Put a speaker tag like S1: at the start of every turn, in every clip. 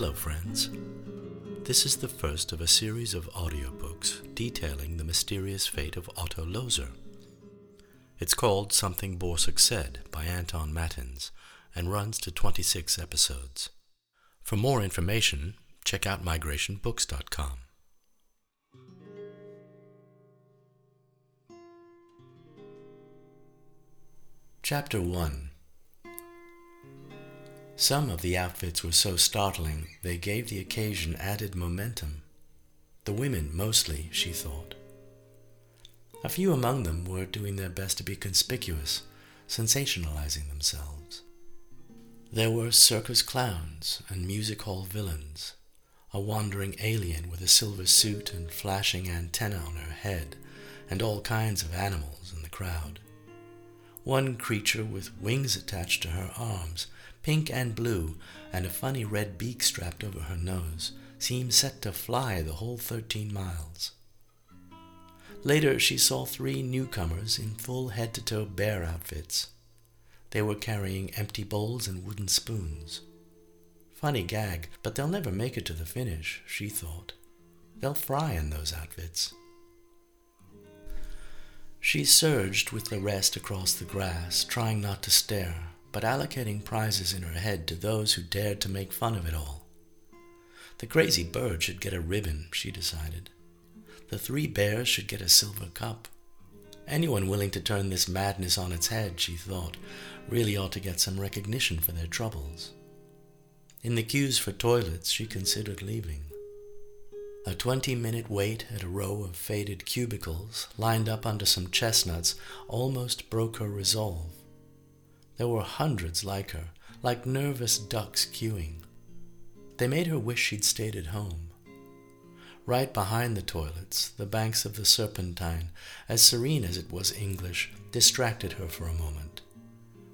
S1: Hello, friends. This is the first of a series of audiobooks detailing the mysterious fate of Otto Lozer. It's called Something Borsuk Said by Anton Mattins and runs to 26 episodes. For more information, check out migrationbooks.com. Chapter 1 Some of the outfits were so startling they gave the occasion added momentum. The women, mostly, she thought. A few among them were doing their best to be conspicuous, sensationalizing themselves. There were circus clowns and music hall villains, a wandering alien with a silver suit and flashing antenna on her head, and all kinds of animals in the crowd. One creature with wings attached to her arms, pink and blue, and a funny red beak strapped over her nose, seemed set to fly the whole thirteen miles. Later, she saw three newcomers in full head to toe bear outfits. They were carrying empty bowls and wooden spoons. Funny gag, but they'll never make it to the finish, she thought. They'll fry in those outfits. She surged with the rest across the grass, trying not to stare, but allocating prizes in her head to those who dared to make fun of it all. The crazy bird should get a ribbon, she decided. The three bears should get a silver cup. Anyone willing to turn this madness on its head, she thought, really ought to get some recognition for their troubles. In the queues for toilets, she considered leaving. A twenty minute wait at a row of faded cubicles, lined up under some chestnuts, almost broke her resolve. There were hundreds like her, like nervous ducks queuing. They made her wish she'd stayed at home. Right behind the toilets, the banks of the Serpentine, as serene as it was English, distracted her for a moment.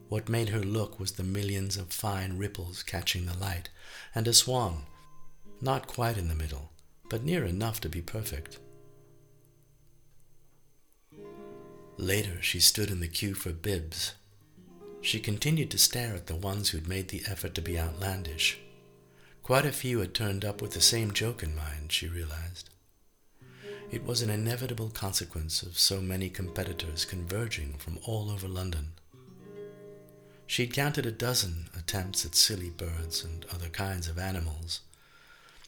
S1: What made her look was the millions of fine ripples catching the light, and a swan, not quite in the middle, but near enough to be perfect. Later, she stood in the queue for bibs. She continued to stare at the ones who'd made the effort to be outlandish. Quite a few had turned up with the same joke in mind, she realized. It was an inevitable consequence of so many competitors converging from all over London. She'd counted a dozen attempts at silly birds and other kinds of animals.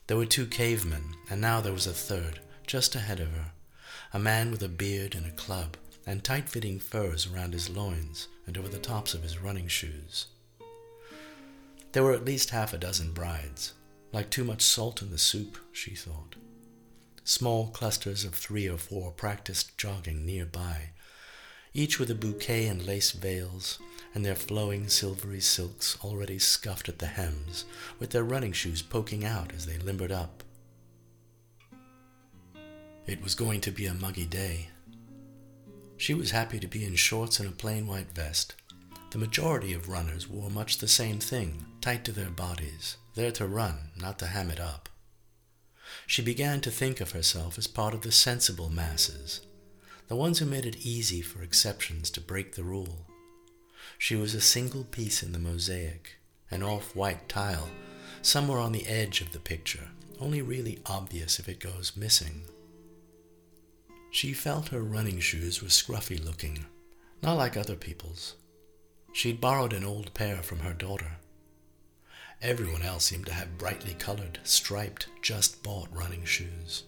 S1: There were two cavemen, and now there was a third, just ahead of her, a man with a beard and a club, and tight fitting furs around his loins and over the tops of his running shoes. There were at least half a dozen brides, like too much salt in the soup, she thought. Small clusters of three or four practiced jogging nearby, each with a bouquet and lace veils, and their flowing silvery silks already scuffed at the hems, with their running shoes poking out as they limbered up. It was going to be a muggy day. She was happy to be in shorts and a plain white vest, the majority of runners wore much the same thing, tight to their bodies, there to run, not to ham it up. She began to think of herself as part of the sensible masses, the ones who made it easy for exceptions to break the rule. She was a single piece in the mosaic, an off white tile, somewhere on the edge of the picture, only really obvious if it goes missing. She felt her running shoes were scruffy looking, not like other people's, She'd borrowed an old pair from her daughter. Everyone else seemed to have brightly colored, striped, just bought running shoes.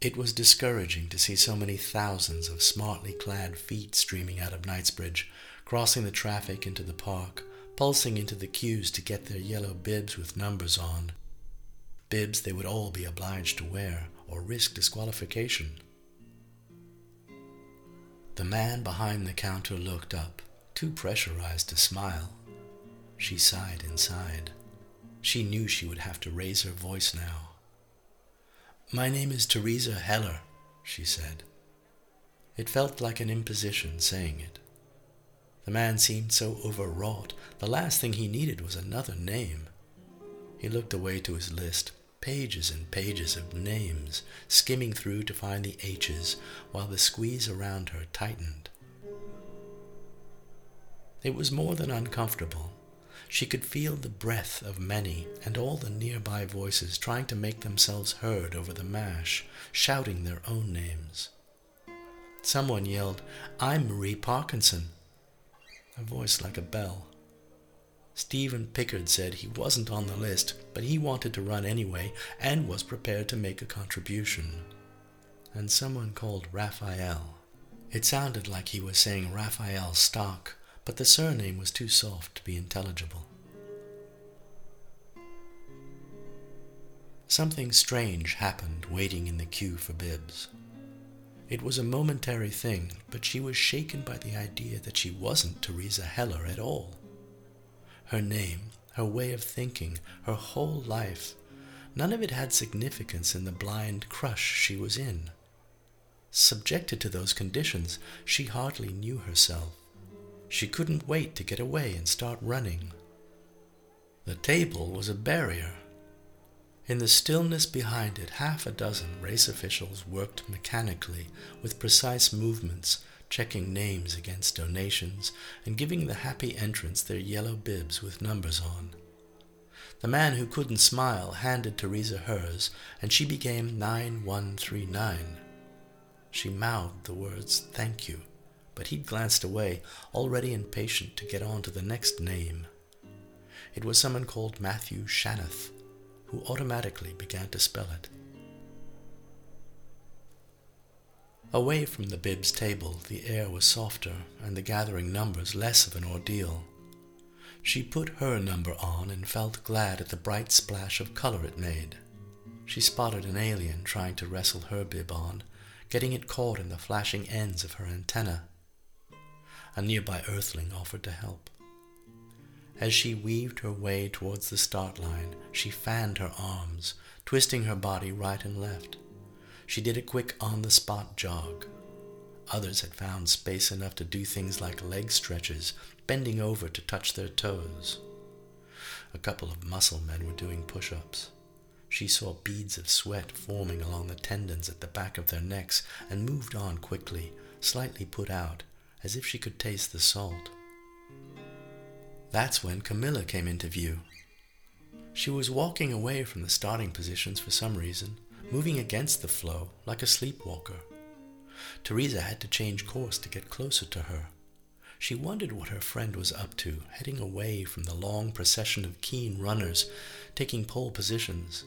S1: It was discouraging to see so many thousands of smartly clad feet streaming out of Knightsbridge, crossing the traffic into the park, pulsing into the queues to get their yellow bibs with numbers on. Bibs they would all be obliged to wear or risk disqualification. The man behind the counter looked up too pressurized to smile. She sighed inside. She knew she would have to raise her voice now. My name is Theresa Heller, she said. It felt like an imposition saying it. The man seemed so overwrought, the last thing he needed was another name. He looked away to his list, pages and pages of names, skimming through to find the H's while the squeeze around her tightened. It was more than uncomfortable. She could feel the breath of many and all the nearby voices trying to make themselves heard over the mash, shouting their own names. Someone yelled, I'm Marie Parkinson. A voice like a bell. Stephen Pickard said he wasn't on the list, but he wanted to run anyway and was prepared to make a contribution. And someone called Raphael. It sounded like he was saying Raphael Stock, but the surname was too soft to be intelligible. Something strange happened waiting in the queue for bibs. It was a momentary thing, but she was shaken by the idea that she wasn't Theresa Heller at all. Her name, her way of thinking, her whole life, none of it had significance in the blind crush she was in. Subjected to those conditions, she hardly knew herself. She couldn't wait to get away and start running. The table was a barrier. In the stillness behind it, half a dozen race officials worked mechanically with precise movements, checking names against donations and giving the happy entrants their yellow bibs with numbers on. The man who couldn't smile handed Theresa hers, and she became 9139. She mouthed the words, Thank you but he'd glanced away, already impatient to get on to the next name. It was someone called Matthew Shanath, who automatically began to spell it. Away from the bib's table, the air was softer and the gathering numbers less of an ordeal. She put her number on and felt glad at the bright splash of color it made. She spotted an alien trying to wrestle her bib on, getting it caught in the flashing ends of her antenna a nearby earthling offered to help. As she weaved her way towards the start line, she fanned her arms, twisting her body right and left. She did a quick on the spot jog. Others had found space enough to do things like leg stretches, bending over to touch their toes. A couple of muscle men were doing push ups. She saw beads of sweat forming along the tendons at the back of their necks and moved on quickly, slightly put out, as if she could taste the salt. That's when Camilla came into view. She was walking away from the starting positions for some reason, moving against the flow like a sleepwalker. Theresa had to change course to get closer to her. She wondered what her friend was up to, heading away from the long procession of keen runners, taking pole positions.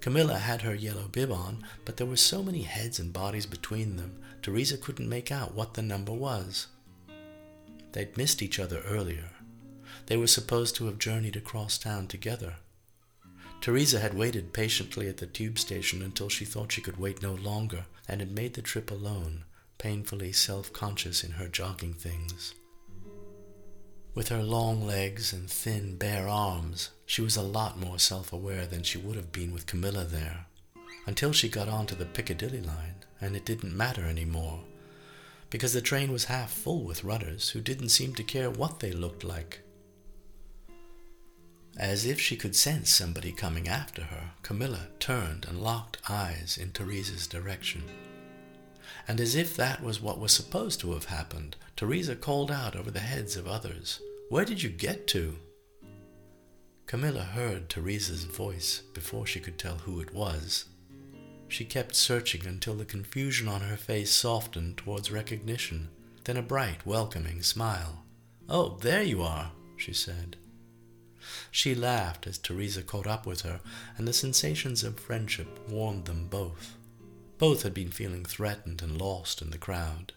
S1: Camilla had her yellow bib on, but there were so many heads and bodies between them, Theresa couldn't make out what the number was. They'd missed each other earlier. They were supposed to have journeyed across town together. Theresa had waited patiently at the tube station until she thought she could wait no longer and had made the trip alone, painfully self conscious in her jogging things. With her long legs and thin, bare arms, she was a lot more self aware than she would have been with Camilla there, until she got onto the Piccadilly line, and it didn't matter any more, because the train was half full with runners who didn't seem to care what they looked like. As if she could sense somebody coming after her, Camilla turned and locked eyes in Theresa's direction. And as if that was what was supposed to have happened, Theresa called out over the heads of others, Where did you get to? Camilla heard Theresa's voice before she could tell who it was. She kept searching until the confusion on her face softened towards recognition, then a bright, welcoming smile. Oh, there you are, she said. She laughed as Theresa caught up with her, and the sensations of friendship warmed them both. Both had been feeling threatened and lost in the crowd.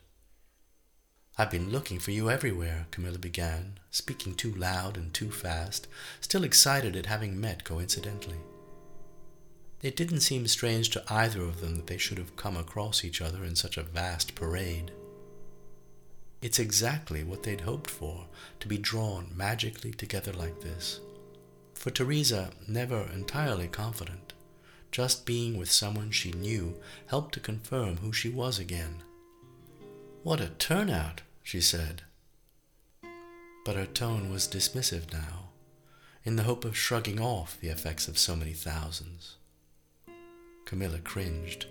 S1: I've been looking for you everywhere, Camilla began, speaking too loud and too fast, still excited at having met coincidentally. It didn't seem strange to either of them that they should have come across each other in such a vast parade. It's exactly what they'd hoped for, to be drawn magically together like this. For Theresa, never entirely confident, just being with someone she knew helped to confirm who she was again. What a turnout, she said. But her tone was dismissive now, in the hope of shrugging off the effects of so many thousands. Camilla cringed.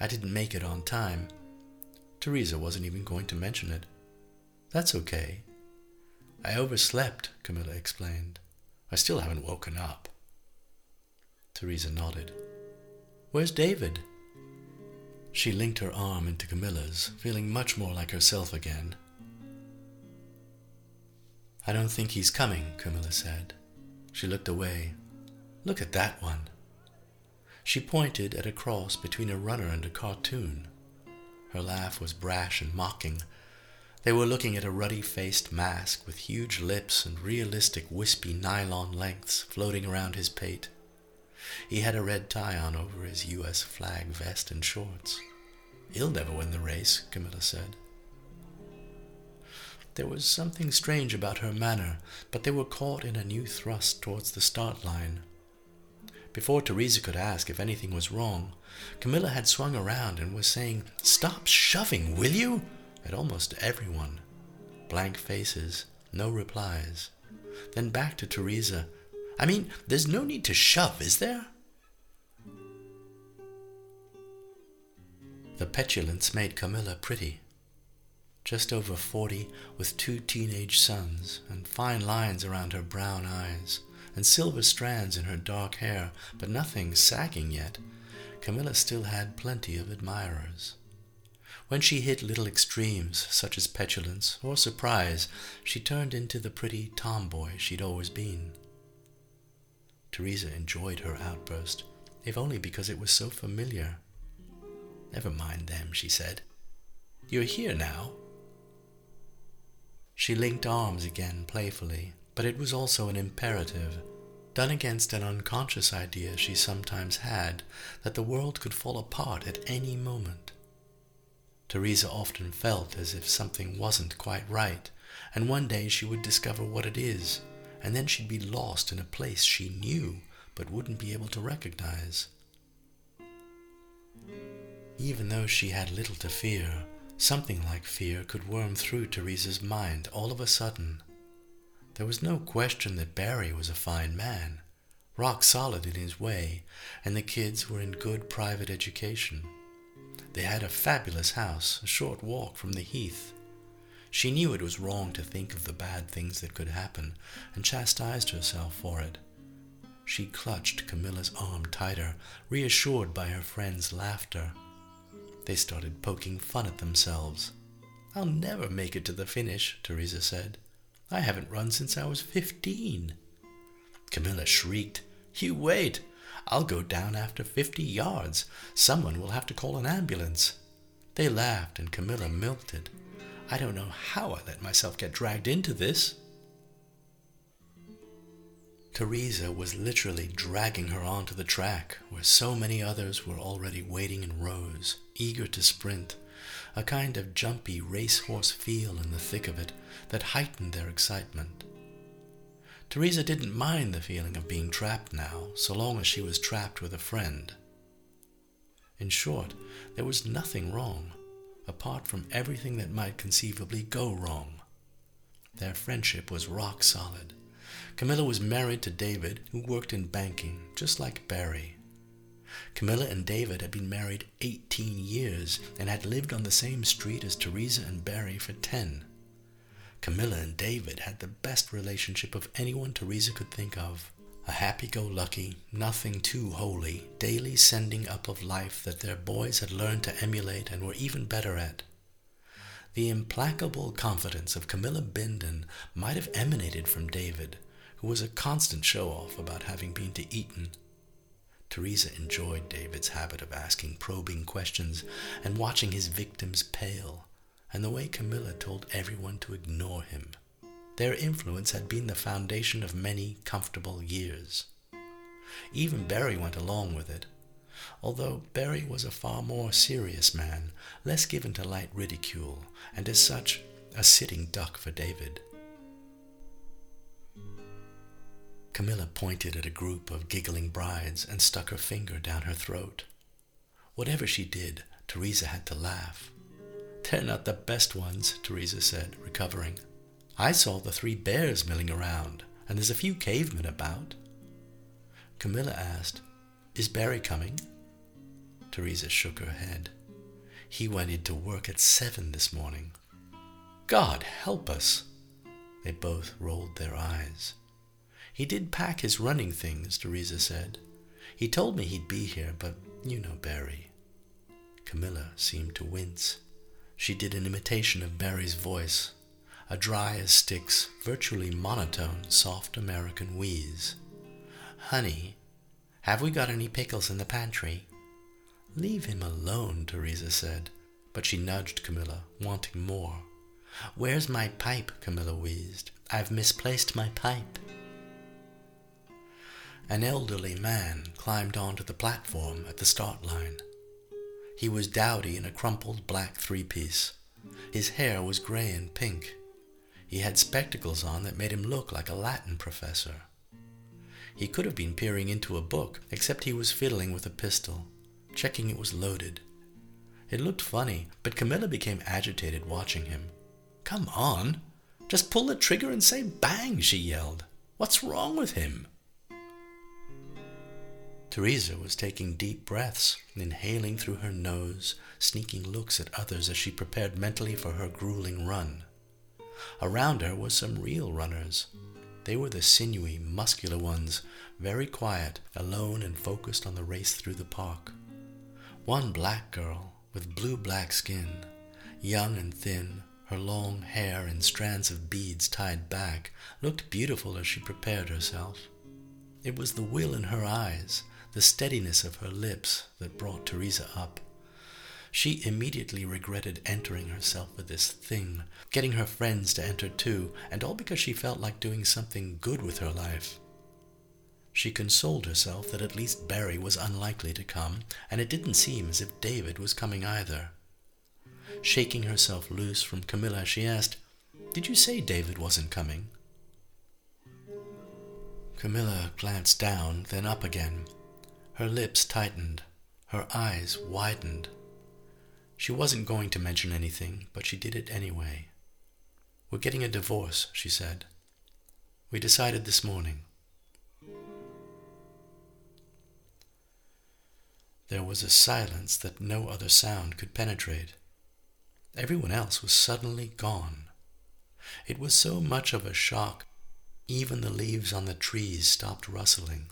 S1: I didn't make it on time. Theresa wasn't even going to mention it. That's okay. I overslept, Camilla explained. I still haven't woken up. Theresa nodded. Where's David? She linked her arm into Camilla's, feeling much more like herself again. I don't think he's coming, Camilla said. She looked away. Look at that one. She pointed at a cross between a runner and a cartoon. Her laugh was brash and mocking. They were looking at a ruddy faced mask with huge lips and realistic wispy nylon lengths floating around his pate. He had a red tie on over his U.S. flag vest and shorts. He'll never win the race, Camilla said. There was something strange about her manner, but they were caught in a new thrust towards the start line. Before Theresa could ask if anything was wrong, Camilla had swung around and was saying, Stop shoving, will you? at almost everyone. Blank faces, no replies. Then back to Theresa. I mean, there's no need to shove, is there? The petulance made Camilla pretty just over 40, with two teenage sons, and fine lines around her brown eyes, and silver strands in her dark hair, but nothing sagging yet, Camilla still had plenty of admirers. When she hit little extremes, such as petulance or surprise, she turned into the pretty tomboy she'd always been. Theresa enjoyed her outburst, if only because it was so familiar. Never mind them, she said. You're here now, she linked arms again playfully, but it was also an imperative, done against an unconscious idea she sometimes had that the world could fall apart at any moment. Theresa often felt as if something wasn't quite right, and one day she would discover what it is, and then she'd be lost in a place she knew but wouldn't be able to recognize. Even though she had little to fear, Something like fear could worm through Theresa's mind all of a sudden. There was no question that Barry was a fine man, rock solid in his way, and the kids were in good private education. They had a fabulous house, a short walk from the heath. She knew it was wrong to think of the bad things that could happen, and chastised herself for it. She clutched Camilla's arm tighter, reassured by her friend's laughter. They started poking fun at themselves. I'll never make it to the finish, Theresa said. I haven't run since I was fifteen. Camilla shrieked. You wait. I'll go down after fifty yards. Someone will have to call an ambulance. They laughed, and Camilla melted. I don't know how I let myself get dragged into this. Theresa was literally dragging her onto the track, where so many others were already waiting in rows, eager to sprint, a kind of jumpy racehorse feel in the thick of it that heightened their excitement. Theresa didn't mind the feeling of being trapped now, so long as she was trapped with a friend. In short, there was nothing wrong, apart from everything that might conceivably go wrong. Their friendship was rock solid Camilla was married to David, who worked in banking, just like Barry. Camilla and David had been married 18 years and had lived on the same street as Theresa and Barry for 10. Camilla and David had the best relationship of anyone Theresa could think of. A happy go lucky, nothing too holy, daily sending up of life that their boys had learned to emulate and were even better at. The implacable confidence of Camilla Bindon might have emanated from David, who was a constant show off about having been to Eton. Theresa enjoyed David's habit of asking probing questions and watching his victims pale, and the way Camilla told everyone to ignore him. Their influence had been the foundation of many comfortable years. Even Barry went along with it, although Barry was a far more serious man, less given to light ridicule, and as such, a sitting duck for David. Camilla pointed at a group of giggling brides and stuck her finger down her throat. Whatever she did, Theresa had to laugh. They're not the best ones, Theresa said, recovering. I saw the three bears milling around, and there's a few cavemen about. Camilla asked, Is Barry coming? Theresa shook her head. He went into work at seven this morning. God help us! They both rolled their eyes. He did pack his running things, Theresa said. He told me he'd be here, but you know Barry. Camilla seemed to wince. She did an imitation of Barry's voice, a dry as sticks, virtually monotone, soft American wheeze. Honey, have we got any pickles in the pantry? Leave him alone, Theresa said, but she nudged Camilla, wanting more. Where's my pipe? Camilla wheezed. I've misplaced my pipe. An elderly man climbed onto the platform at the start line. He was dowdy in a crumpled black three piece. His hair was gray and pink. He had spectacles on that made him look like a Latin professor. He could have been peering into a book, except he was fiddling with a pistol, checking it was loaded. It looked funny, but Camilla became agitated watching him. Come on! Just pull the trigger and say bang, she yelled. What's wrong with him? Theresa was taking deep breaths, inhaling through her nose, sneaking looks at others as she prepared mentally for her grueling run. Around her were some real runners, they were the sinewy, muscular ones, very quiet, alone and focused on the race through the park. One black girl with blue black skin, young and thin, her long hair in strands of beads tied back, looked beautiful as she prepared herself. It was the will in her eyes, the steadiness of her lips that brought Theresa up. She immediately regretted entering herself with this thing, getting her friends to enter too, and all because she felt like doing something good with her life. She consoled herself that at least Barry was unlikely to come, and it didn't seem as if David was coming either. Shaking herself loose from Camilla, she asked, Did you say David wasn't coming? Camilla glanced down, then up again. Her lips tightened, her eyes widened. She wasn't going to mention anything, but she did it anyway. We're getting a divorce, she said. We decided this morning. There was a silence that no other sound could penetrate. Everyone else was suddenly gone. It was so much of a shock, even the leaves on the trees stopped rustling.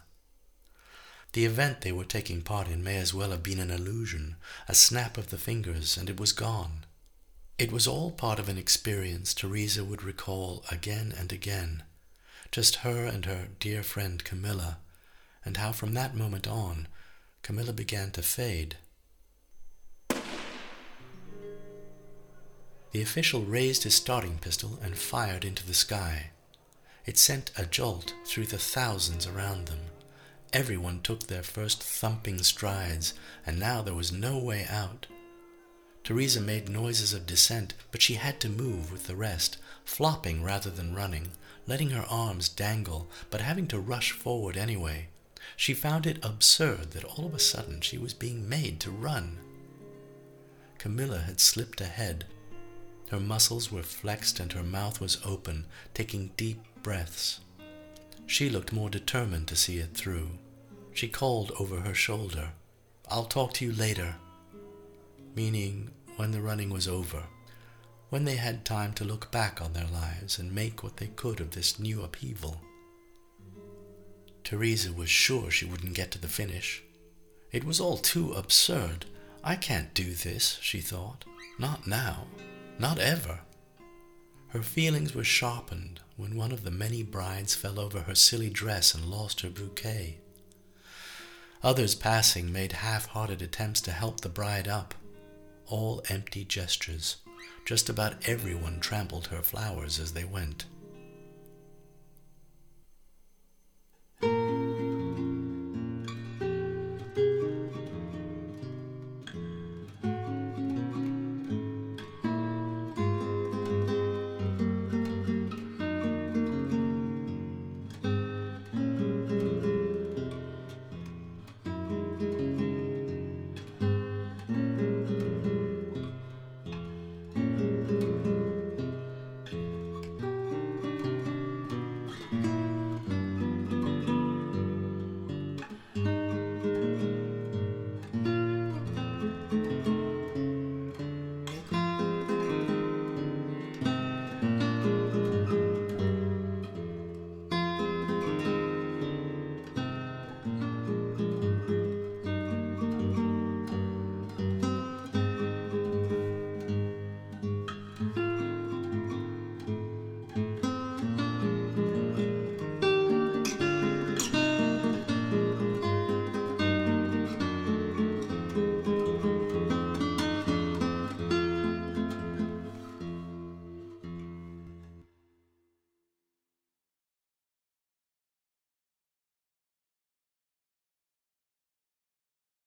S1: The event they were taking part in may as well have been an illusion, a snap of the fingers, and it was gone. It was all part of an experience Theresa would recall again and again, just her and her dear friend Camilla, and how from that moment on, Camilla began to fade. The official raised his starting pistol and fired into the sky. It sent a jolt through the thousands around them. Everyone took their first thumping strides, and now there was no way out. Theresa made noises of dissent, but she had to move with the rest, flopping rather than running, letting her arms dangle, but having to rush forward anyway. She found it absurd that all of a sudden she was being made to run. Camilla had slipped ahead. Her muscles were flexed and her mouth was open, taking deep breaths. She looked more determined to see it through. She called over her shoulder, I'll talk to you later. Meaning when the running was over, when they had time to look back on their lives and make what they could of this new upheaval. Theresa was sure she wouldn't get to the finish. It was all too absurd. I can't do this, she thought. Not now. Not ever. Her feelings were sharpened when one of the many brides fell over her silly dress and lost her bouquet. Others passing made half hearted attempts to help the bride up. All empty gestures. Just about everyone trampled her flowers as they went.